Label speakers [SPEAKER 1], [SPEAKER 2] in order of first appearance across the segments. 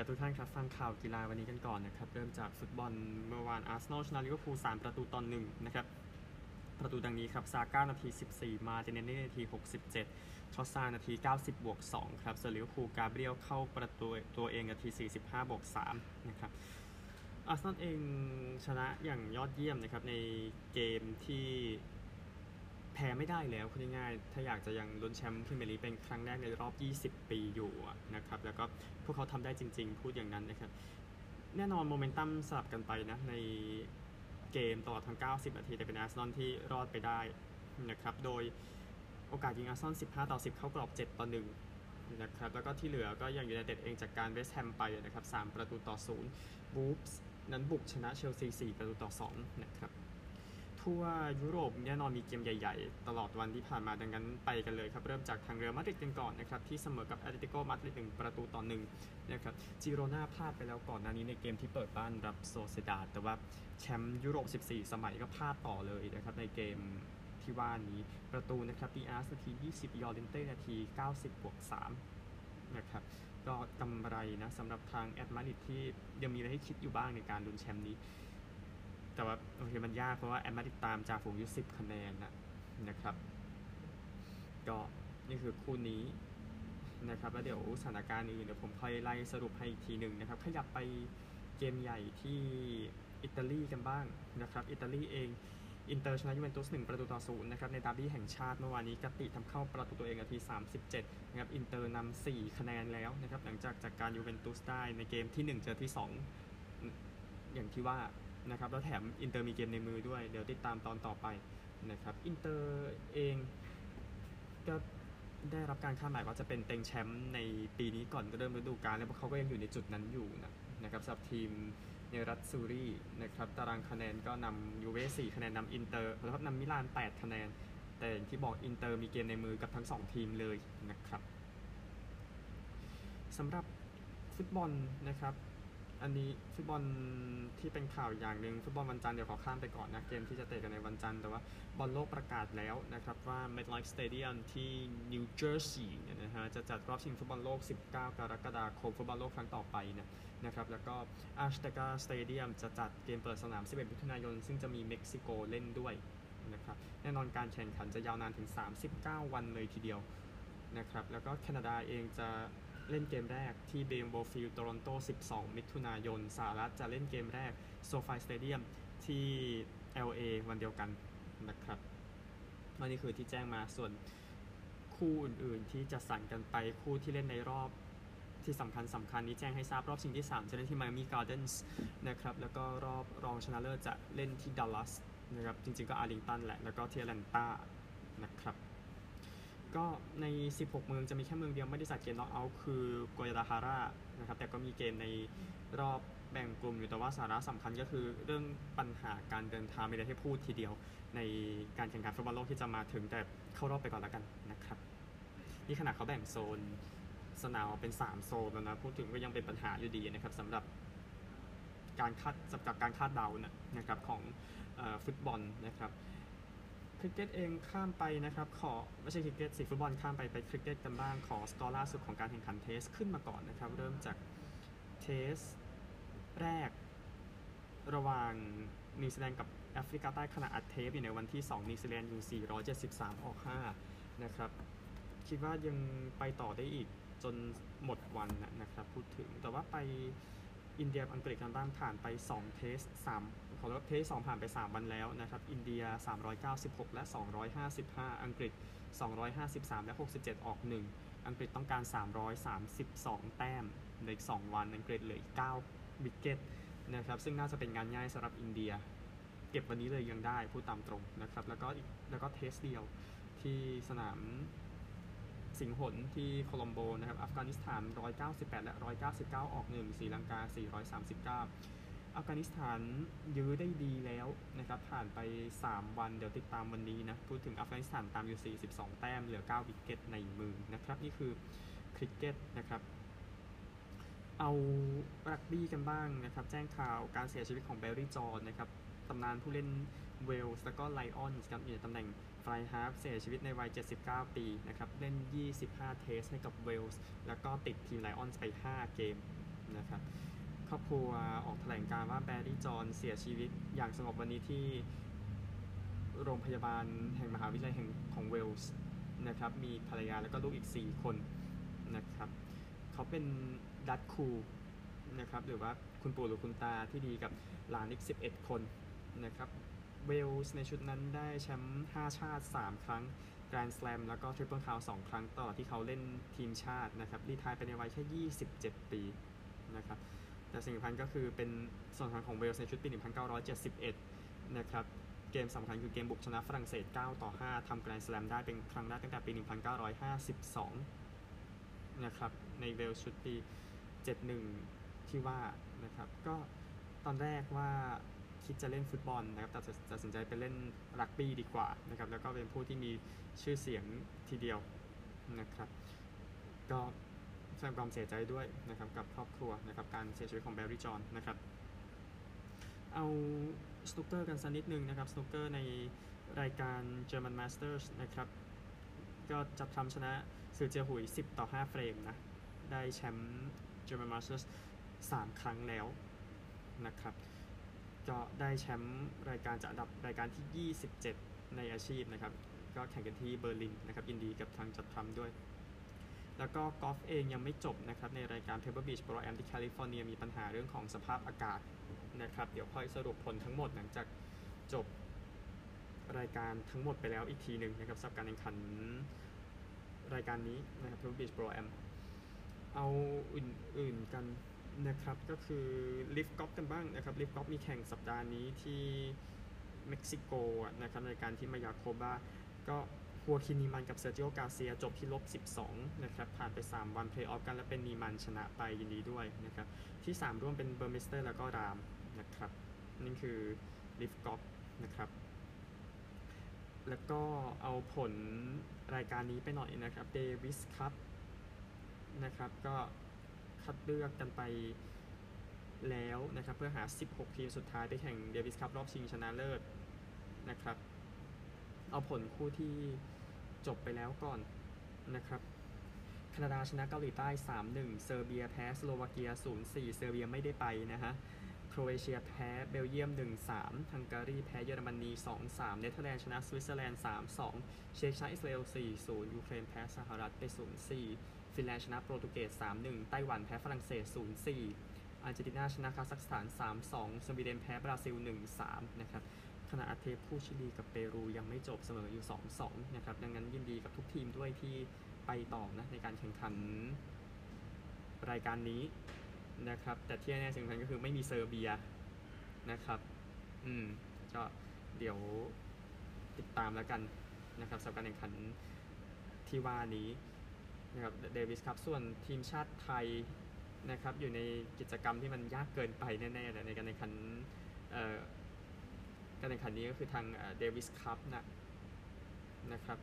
[SPEAKER 1] ดีทุกท่านครับ ฟังข่าวกีฬาวันนี้กันก่อนนะครับ เริ่มจากฟุตบอลเมื่อวานอาร์เซนอลชนะลิเวอร์พูล3ประตูต่อหนึ่งนะครับ ประตูดังนี้ครับ ซาก้านาที 14 มาร์ติเนลลี่นาที 67ทรอสซาร์นาที 90 บวก 2 ครับส่วนลิเวอร์พูลกาเบรียลเข้าประตูตัวเองนาที 45 บวก 3 นะครับอาร์เซนอลเองชนะอย่างยอดเยี่ยมนะครับในเกมที่ แพ้ไม่ได้แล้วคุณง่ายๆถ้าอยากจะยังลุ้นแชมป์พรีเมียร์ลีกเป็นครั้งแรกในรอบ 20 ปีอยู่นะครับ แล้วก็พวกเขาทำได้จริง ๆ พูดอย่างนั้นนะครับ แน่นอนโมเมนตัมสลับกันไปนะ ในเกมตลอดทั้ง 90 นาทีแต่เป็นอาร์เซนอลที่รอดไปได้นะครับ โดยโอกาสยิงอาร์เซนอล15 ต่อ 10 เข้ากรอบ 7 ต่อ 1 นะครับ แล้วก็ที่เหลือก็ยังอยู่ในเต็ดเองจากการเวสต์แฮมไปนะครับ 3 ประตูต่อ 0 วูล์ฟส์นั้นบุกชนะเชลซี 4 ประตูต่อ 2 นะครับ ทั่วยุโรปแน่นอนมีเกมใหญ่ๆ ตลอดวันที่ผ่านมาดังนั้นไปกันเลยครับ เริ่มจากทางเรอัลมาดริดกันก่อนนะครับที่เสมอกับแอตเลติโกมาดริดหนึ่งประตูต่อหนึ่งนะครับจิโรนาพลาดไปแล้วก่อนหน้านี้ในเกมที่เปิดบ้านรับโซเซียดาดแต่ว่าแชมป์ยุโรป 14 สมัยก็พลาดต่อเลยนะครับในเกมที่ว่านี้ประตูนะครับดีอาร์สนาที 20 ยอร์เดนเต้นาที 90บวก3นะครับก็กำไรนะสำหรับทางแอตมาดริดที่ยังมีอะไรให้คิดอยู่บ้างในการลุ้นแชมป์นี้ แต่ว่าโอเคมันยากเพราะว่าแอตมาดริดตามจ่าฝูงอยู่10คะแนนนะนะครับ ก็นี่คือคู่นี้นะครับแล้วเดี๋ยวสถานการณ์อื่นเดี๋ยวผมค่อยไล่สรุปให้อีกทีหนึ่งนะครับ ขยับไปเกมใหญ่ที่อิตาลีกันบ้างนะครับ อิตาลีเองอินเตอร์ชนะยูเวนตุส1ประตูต่อศูนย์นะครับในดาร์บี้แห่งชาติเมื่อวานนี้กัตติทำเข้าประตูตัวเองนาที 37นะครับอินเตอร์นำ4คะแนนแล้วนะครับหลังจากจัดการยูเวนตุสได้ในเกมที่ 1 เจอที่ 2 อย่างที่ว่า นะครับแล้วแถมอินเตอร์มีเกมในมือด้วย เดี๋ยวติดตามตอนต่อไปนะครับอินเตอร์เองก็ได้รับการคาดหมายว่าจะเป็นเต็งแชมป์ในปีนี้ก่อนเริ่มฤดูกาลแล้วพวกเขาก็ยังอยู่ในจุดนั้นอยู่นะนะครับสำหรับทีมเนรัตซูรีนะครับตารางคะแนนก็นำยูเว่4คะแนนนำอินเตอร์นะครับนำมิลาน 8 คะแนน แต่อย่างที่บอกอินเตอร์มีเกมในมือกับทั้ง 2 ทีมเลยนะครับสำหรับฟุตบอลนะครับ อันนี้ฟุตบอลที่เป็นข่าวอย่างหนึ่งฟุตบอลวันจันทร์เดี๋ยวขอข้ามไปก่อนนะเกมที่จะเตะกันในวันจันทร์แต่ว่าบอลโลกประกาศแล้วนะครับว่า MetLife Stadium ที่นิวเจอร์ซีย์เนี่ยนะฮะจะจัดรอบชิงฟุตบอลโลก 19 กรกฎาคมฟุตบอลโลกครั้งต่อไปนะนะครับแล้วก็อาร์ t ตกาสเตเดียมจะจัดเกมเปิดสนาม 11มิถุนายน ซึ่งจะมีเม็กซิโกเล่นด้วยนะครับแน่นอนการแข่งขันจะยาวนานถึง 39 วันเลยทีเดียวนะครับแล้วก็แคนาดาเองจะ เล่นเกมแรกที่ BMO Field โตรอนโต 12 มิถุนายนสหรัฐจะเล่นเกมแรกโซฟ i สเตเดียมที่ LA วันเดียวกันนะครับนั่นนี่คือที่แจ้งมาส่วนคู่อื่นๆที่จะสั่งกันไปคู่ที่เล่นในรอบที่สำคัญสำคัญนี้แจ้งให้ทราบรอบชิงที่ 3 จะเล่นที่ Miami Gardens นะครับ แล้วก็รอบรองชนะเลิศจะเล่นที่ดัลลัสนะครับ จริงๆก็อาร์ลิงตันแหละ แล้วก็ที่แอตแลนตานะครับ ก็ใน 16 เมืองจะมีแค่เมืองเดียวไม่ได้จัดเกมน็อกเอาท์คือโกยาดาฮาร่านะครับแต่ก็มีเกมในรอบแบ่งกลุ่มอยู่แต่ว่าสาระสำคัญก็คือเรื่องปัญหาการเดินทางไม่ได้ให้พูดทีเดียว ในการแข่งขันฟุตบอลโลกที่จะมาถึงแต่เข้ารอบไปก่อนแล้วกันนะครับนี่ขนาดเขาแบ่งโซนสนามเป็น 3 โซนแล้วนะพูดถึงก็ยังเป็นปัญหาอยู่ดีนะครับสำหรับการคาดสำหรับการคาดเดานะนะครับของออฟุตบอลนะครับ คริกเก็ตเองข้ามไปนะครับ ขอไม่ใช่คริกเก็ตสิฟุตบอลข้ามไปไปคริกเก็ตกันบ้างขอสกอร์ล่าสุดของการแข่งขัน Test ขึ้นมาก่อนนะครับ เริ่มจาก Test แรก ระหว่างนิวซีแลนด์กับแอฟริกาใต้ขณะอัดเทปอยู่ในวันที่ 2นิวซีแลนด์อยู่473 ออก 5 นะครับ คิดว่ายังไปต่อได้อีกจนหมดวันนะครับ พูดถึงแต่ว่าไปอินเดียอังกฤษกันบ้างผ่านไป 2 Test 3 ขอรับ Test 2ผ่านไป 3 วันแล้วนะครับ อินเดีย 396 และ 255 อังกฤษ 253 และ 67 ออก 1 อังกฤษต้องการ 332 แต้มในอีก 2 วัน อังกฤษเหลือ9 wicket นะครับ ซึ่งน่าจะเป็นงานง่ายสำหรับอินเดีย เก็บวันนี้เลยยังได้พูดตามตรงนะครับ แล้วก็แล้วก็ Test เดียวที่สนามสิงหลที่โคลอมโบนะครับ อัฟกานิสถาน 198 และ 199 ออก1ศรีลังกา 439 อัฟกานิสถานยื้อได้ดีแล้วนะครับผ่านไป 3 วันเดี๋ยวติดตามวันนี้นะพูดถึงอัฟกานิสถานตามอยู่ 42 แต้มเหลือ 9 wicket ในมือนะครับ นี่คือคริกเก็ตนะครับเอารักบี้กันบ้างนะครับ แจ้งข่าวการเสียชีวิตของแบร์รี่จอห์นนะครับตำนานผู้เล่นเวลส์แล้วก็ไลออนส์ครับอยู่ในตำแหน่ง fly-half เสียชีวิตในวัย 79 ปีนะครับ เล่น 25 Test ให้กับเวลส์แล้วก็ติดทีมไลออนส์ไป 5 เกมนะครับ ครอบครัวออกแถลงการณ์ว่าแบร์รี่จอห์นเสียชีวิตอย่างสงบวันนี้ที่โรงพยาบาลแห่งมหาวิทยาลัยแห่งของเวลส์นะครับมีภรรยาแล้วก็ลูกอีก 4 คนนะครับเขาเป็น Dadcu นะครับหรือว่าคุณปู่หรือคุณตาที่ดีกับหลานอีก 11 คนนะครับเวลส์ในชุดนั้นได้แชมป์5ชาติ 3 ครั้งแกรนด์ส a ลมแล้วก็ทริปเปิลคาว2ครั้งต่อที่เขาเล่นทีมชาตินะครับ retire ไปในวัยแค่ 27 ปีนะครับ แต่สิ่งสำคัญก็คือเป็นส่วนสำคัญของเวลส์ในชุดปี 1971 นะครับ เกมสำคัญคือเกมบุกชนะฝรั่งเศส 9 ต่อ 5ทำแกรนด์ส a ลมได้เป็นครั้งแรกตั้งแต่ปี 1952 นะครับ ในเวลส์ชุดปี 71 ที่ว่านะครับ ก็ตอนแรกว่าคิดจะเล่นฟุตบอลนะครับแต่ตัดสินใจไปเล่นรักบี้ดีกว่านะครับ แล้วก็เป็นผู้ที่มีชื่อเสียงทีเดียวนะครับ ก็ แสดงความเสียใจด้วยนะครับกับครอบครัวนะครับการเสียชีวิตของแบร์รี่จอห์นนะครับเอาสนุกเกอร์กันสักนิดนึงนะครับสนุกเกอร์ในรายการ German Masters นะครับก็จับทำชนะซือเจียหุย 10 ต่อ 5 เฟรมนะ ได้แชมป์ German Masters 3 ครั้งแล้วนะครับก็ได้แชมป์รายการจัดอันดับรายการที่ 27 ในอาชีพนะครับ ก็แข่งกันที่เบอร์ลินนะครับยินดีกับทางจัดทำด้วย แล้วก็กอล์ฟเองยังไม่จบนะครับในรายการ Pebble Beach Pro Am ที่แคลิฟอร์เนียมีปัญหาเรื่องของสภาพอากาศนะครับ เดี๋ยวค่อยสรุปผลทั้งหมดหลังจากจบรายการทั้งหมดไปแล้วอีกทีหนึ่งนะครับสำหรับการแข่งขันรายการนี้นะครับ Pebble Beach Pro Am เอาอื่นๆกันนะครับก็คือ LIV Golf กันบ้างนะครับ LIV Golf มีแข่งสัปดาห์นี้ที่เม็กซิโกนะครับรายการที่มายาโคบาก็ ฮัวคินนีมันกับเซอร์จิโอการ์เซียจบที่ลบ 12 นะครับ ผ่านไป 3 วันเพลย์ออฟกัน แล้วเป็นนีมันชนะไปยินดีด้วยนะครับ ที่ 3 ร่วมเป็นเบอร์มิสเตอร์แล้วก็รามนะครับ นี่คือ LIV Golf นะครับ แล้วก็เอาผลรายการนี้ไปหน่อยนะครับเดวิสคัพนะครับ ก็คัดเลือกกันไปแล้วนะครับ เพื่อหา 16 ทีมสุดท้ายไปแข่งเดวิสคัพรอบชิงชนะเลิศนะครับ เอาผลคู่ที่จบไปแล้วก่อนนะครับแคนาดาชนะเกาหลีใต้ 3-1 เซอร์เบียแพ้สโลวาเกีย 0-4 เซอร์เบียไม่ได้ไปนะฮะ โครเอเชียแพ้เบลเยียม 1-3 ฮังการีแพ้เยอรมนี 2-3 เนเธอร์แลนด์ชนะสวิตเซอร์แลนด์ 3-2 เช็กชนะอิสราเอล 4-0 ยูเครนแพ้สหรัฐไป 0-4 ฟินแลนด์ชนะโปรตุเกส 3-1 ไต้หวันแพ้ฝรั่งเศส 0-4อาร์เจนตินาชนะคาซัคสถาน 3-2 สวีเดนแพ้บราซิล 1-3 นะครับ ขณะอัดเทปคู่ชิลีกับเปรูยังไม่จบเสมออยู่ 2-2 นะครับ ดังนั้นยินดีกับทุกทีมด้วยที่ไปต่อนะในการแข่งขันรายการนี้นะครับ แต่ที่แน่ๆสิ่งสำคัญก็คือไม่มีเซอร์เบียนะครับ อืม ก็เดี๋ยวติดตามแล้วกันนะครับสำหรับการแข่งขันที่ว่านี้นะครับเดวิสคัพส่วนทีมชาติไทยนะครับ อยู่ในกิจกรรมที่มันยากเกินไปแน่ๆเลยในการแข่งขันเอ่อ การแข่งขันนี้ก็คือทางเดวิสคัพนะนะครับ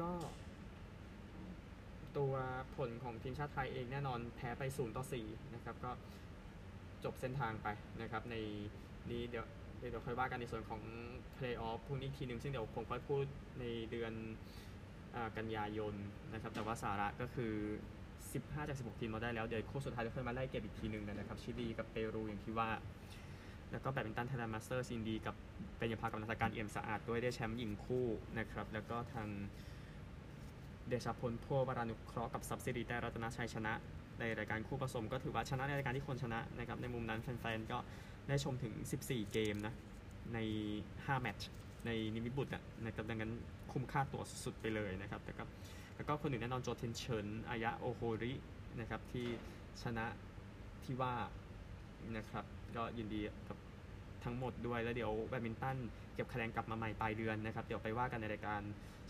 [SPEAKER 1] ก็ตัวผลของทีมชาติไทยเองแน่นอนแพ้ไป 0 ต่อ 4 นะครับ ก็จบเส้นทางไปนะครับ ในนี้เดี๋ยวเดี๋ยวค่อยว่ากันในส่วนของเพลย์ออฟพรุ่งนี้ทีหนึ่งซึ่งเดี๋ยวผมค่อยพูดในเดือนกันยายนนะครับ แต่ว่าสาระก็คือ 15 จาก 16 ทีมเราได้แล้ว เดี๋ยวโค้ชสุดท้ายจะค่อยมาไล่เก็บอีกทีหนึ่งนะครับ ชิลีกับเปรูอย่างที่ว่า แล้วก็แบดมินตันไทยแลนด์มาสเตอร์สยินดีกับเบญญาภากับนันทน์กาญจน์เอี่ยมสอาดด้วยได้แชมป์หญิงคู่นะครับ แล้วก็ทางเดชาพลพัววรานุเคราะห์กับทรัพย์สิรีแต้รัตนชัยชนะ ในรายการคู่ผสมก็ถือว่าชนะในรายการที่คนชนะนะครับ ในมุมนั้นแฟนๆ ก็ได้ชมถึง 14 เกมนะ ใน 5 แมตช์ในนิมิบุตรนะครับดังนั้นคุ้มค่าตัวสุดๆไปเลยนะครับแต่ก็แล้วก็คนอื่นแน่นอนโจวเทียนเฉินอายะโอโฮรินะครับที่ชนะที่ว่านะครับ ก็ยินดีกับทั้งหมดด้วยแล้วเดี๋ยวแบดมินตันเก็บคะแนนกลับมาใหม่ปลายเดือนนะครับ เดี๋ยวไปว่ากันในรายการ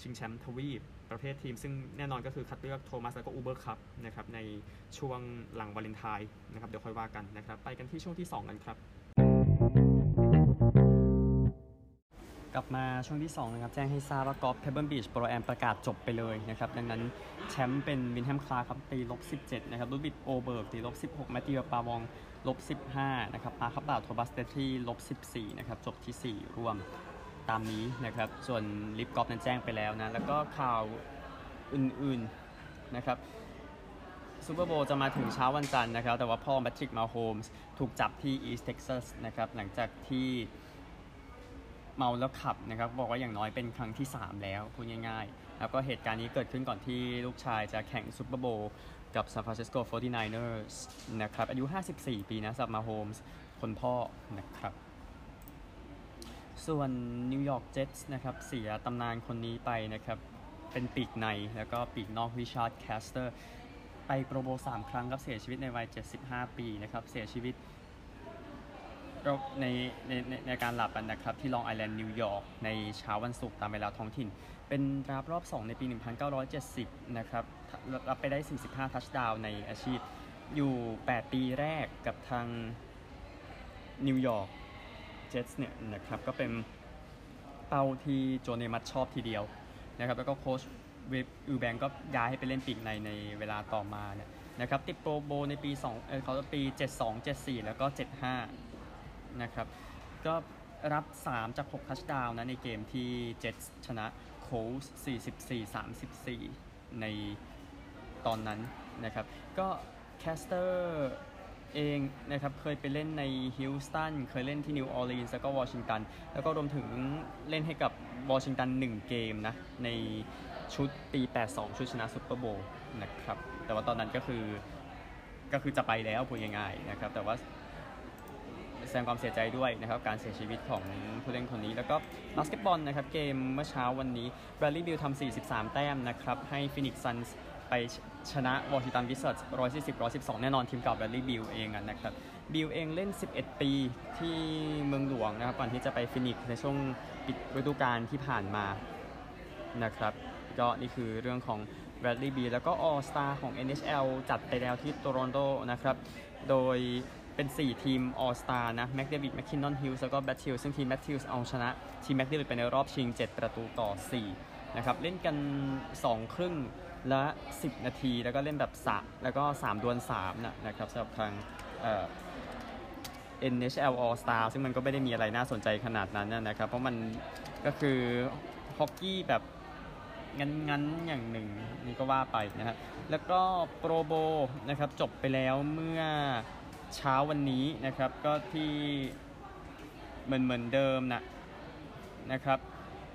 [SPEAKER 1] ชิงแชมป์ทวีปประเภททีม ซึ่งแน่นอนก็คือคัดเลือกโทมัสแล้วก็อูเบอร์คัพนะครับในช่วงหลังวาเลนไทน์นะครับเดี๋ยวค่อยว่ากันนะครับ ไปกันที่ช่วงที่ 2 กันครับ กลับมาช่วงที่2นะครับแจ้งให้ทราบว่ากอล์ฟเพเบิลบีชโปรแอมประกาศจบไปเลยนะครับดังนั้นแชมป์เป็นวินด์แฮมคลาร์กครับตีลบ17นะครับลุดวิกโอเบิร์กตีลบ16แมตติเยอปาวงลบ15นะครับมาร์คฮับบาร์ดโธมัสเดทรีที่ลบ14นะครับจบที่ 4ร่วมตามนี้นะครับส่วนลิฟกอล์ฟนั้นแจ้งไปแล้วนะแล้วก็ข่าวอื่นๆนะครับ
[SPEAKER 2] ซูเปอร์โบวล์จะมาถึงเช้าวันจันทร์นะครับแต่ว่าพ่อแพทริกมาโฮมส์ถูกจับที่อีสเท็กซัสนะครับหลังจากที่ เมาแล้วขับนะครับบอกว่าอย่างน้อยเป็นครั้งที่ 3 แล้วพูดง่ายๆ แล้วก็เหตุการณ์นี้เกิดขึ้นก่อนที่ลูกชายจะแข่งซูเปอร์โบวล์กับ San Francisco 49ers นะครับอายุ 54 ปีนะสำหรับมาโฮมส์คนพ่อนะครับ ส่วนนิวยอร์กเจ็ตส์นะครับเสียตำนานคนนี้ไปนะครับ เป็นปีกในแล้วก็ปีกนอกริชาร์ดแคสเตอร์ไปโปรโบวล์สามครั้งครับเสียชีวิตในวัย 75 ปีนะครับเสียชีวิต ในในในในการหลับนะครับที่ลองไอแลนด์นิวยอร์กในเช้าวันศุกร์ตามเวลาท้องถิ่น เป็นดราฟต์รอบ 2 ในปี 1970 นะครับ รับไปได้ 45 ทัชดาวน์ในอาชีพ อยู่ 8 ปีแรกกับทางนิวยอร์กเจ็ตส์เนี่ยนะครับ ก็เป็นเป้าที่โจเนมัธชอบทีเดียวนะครับ แล้วก็โค้ชวีบยูแบงก์ก็ย้ายให้ไปเล่นปีกในในเวลาต่อมาเนี่ยนะครับติดโปรโบวล์ในปี2เออเขาปี 72 74 แล้วก็ 75 นะครับ ก็รับ 3 จาก 6 ทัชดาวน์นะในเกมที่เจ็ตส์ชนะโคลท์ส44 34 ในตอนนั้นนะครับ ก็แคสเตอร์เองนะครับเคยไปเล่นในฮิวสตันเคยเล่นที่นิวออร์ลีนส์แล้วก็วอชิงตัน แล้วก็รวมถึงเล่นให้กับวอชิงตัน 1 เกมนะ ในชุดปี 82 ชุดชนะซุปเปอร์โบวล์นะครับ แต่ว่าตอนนั้นก็คือก็คือจะไปแล้วพูดง่ายๆนะครับ แต่ว่า แสดงความเสียใจด้วยนะครับการเสียชีวิตของผู้เล่นคนนี้ แล้วก็บาสเกตบอลนะครับเกมเมื่อเช้าวันนี้แบรดลีย์บิลทำ43 แต้มนะครับให้ฟินิกซ์ซันส์ไปชนะวอชิงตันวิซาร์ดส์140 112แน่นอนทีมเก่าแบรดลีย์บิลเองนะครับบิลเองเล่น 11 ปีที่เมืองหลวงนะครับก่อนที่จะไปฟินิกซ์ในช่วงปิดฤดูกาลที่ผ่านมานะครับก็นี่คือเรื่องของ Bradley Beal แล้วก็ All Star ของ NHL จัดไปแล้วที่โตรอนโตนะครับ โดย เป็น 4 ทีม All Star นะแม็กเดวิดแมคคินนอนฮิวจ์สแล้วก็แมทธิวส์ซึ่งทีมแมทธิวส์เอาชนะ ทีมแม็กเดวิดไปในรอบชิง 7 ประตูต่อ 4 นะครับ เล่นกัน 2 ครึ่งละ 10 นาที แล้วก็เล่นแบบสะแล้วก็ 3 ดวล3นะนะครับสำหรับทางเอ่อ NHL All Star ซึ่งมันก็ไม่ได้มีอะไรน่าสนใจขนาดนั้นนะครับ เพราะมันก็คือฮอกกี้แบบงั้นๆ อย่างหนึ่งนี่ก็ว่าไปนะครับ แล้วก็โปรโบนะครับจบไปแล้วเมื่อ เช้าวันนี้นะครับก็ที่เหมือนเหมือนเดิมนะนะครับ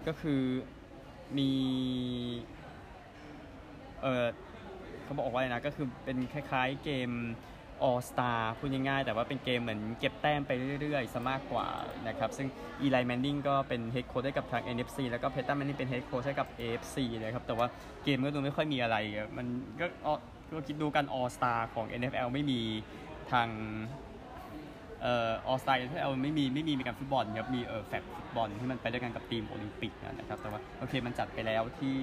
[SPEAKER 2] ก็คือมีเออเขาบอกว่าอะไรนะก็คือเป็นคล้ายๆเกม All Star พูดง่ายๆ แต่ว่าเป็นเกมเหมือนเก็บแต้มไปเรื่อยๆซะมากกว่านะครับ ซึ่งอีไลแมนนิ่งก็เป็น head coach ให้กับทาง NFC แล้วก็เพย์ตันแมนนิ่งเป็น head coach ให้กับ AFC นะครับ แต่ว่าเกมก็ดูไม่ค่อยมีอะไร มันก็ก็คิดดูกัน All Star ของ NFL ไม่มี ทางเอ่อ All Star NFL ไม่มีไม่มีมีการฟุตบอลครับมีเอ่อ flag football ที่มันไปด้วยกันกับทีมโอลิมปิกนะครับแต่ว่าโอเคมันจัดไปแล้วที่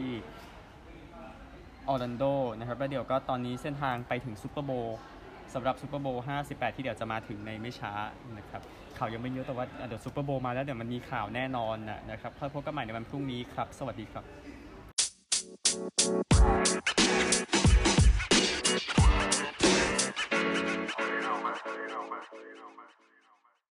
[SPEAKER 2] ออร์แลนโดนะครับแล้วเดี๋ยวก็ตอนนี้เส้นทางไปถึงซูเปอร์โบวล์สำหรับซูเปอร์โบว์58 ที่เดี๋ยวจะมาถึงในไม่ช้านะครับ ข่าวยังไม่เยอะแต่ว่าเดี๋ยวซูเปอร์โบว์มาแล้วเดี๋ยวมันมีข่าวแน่นอนนะครับพบกันใหม่ในวันพรุ่งนี้ครับ สวัสดีครับ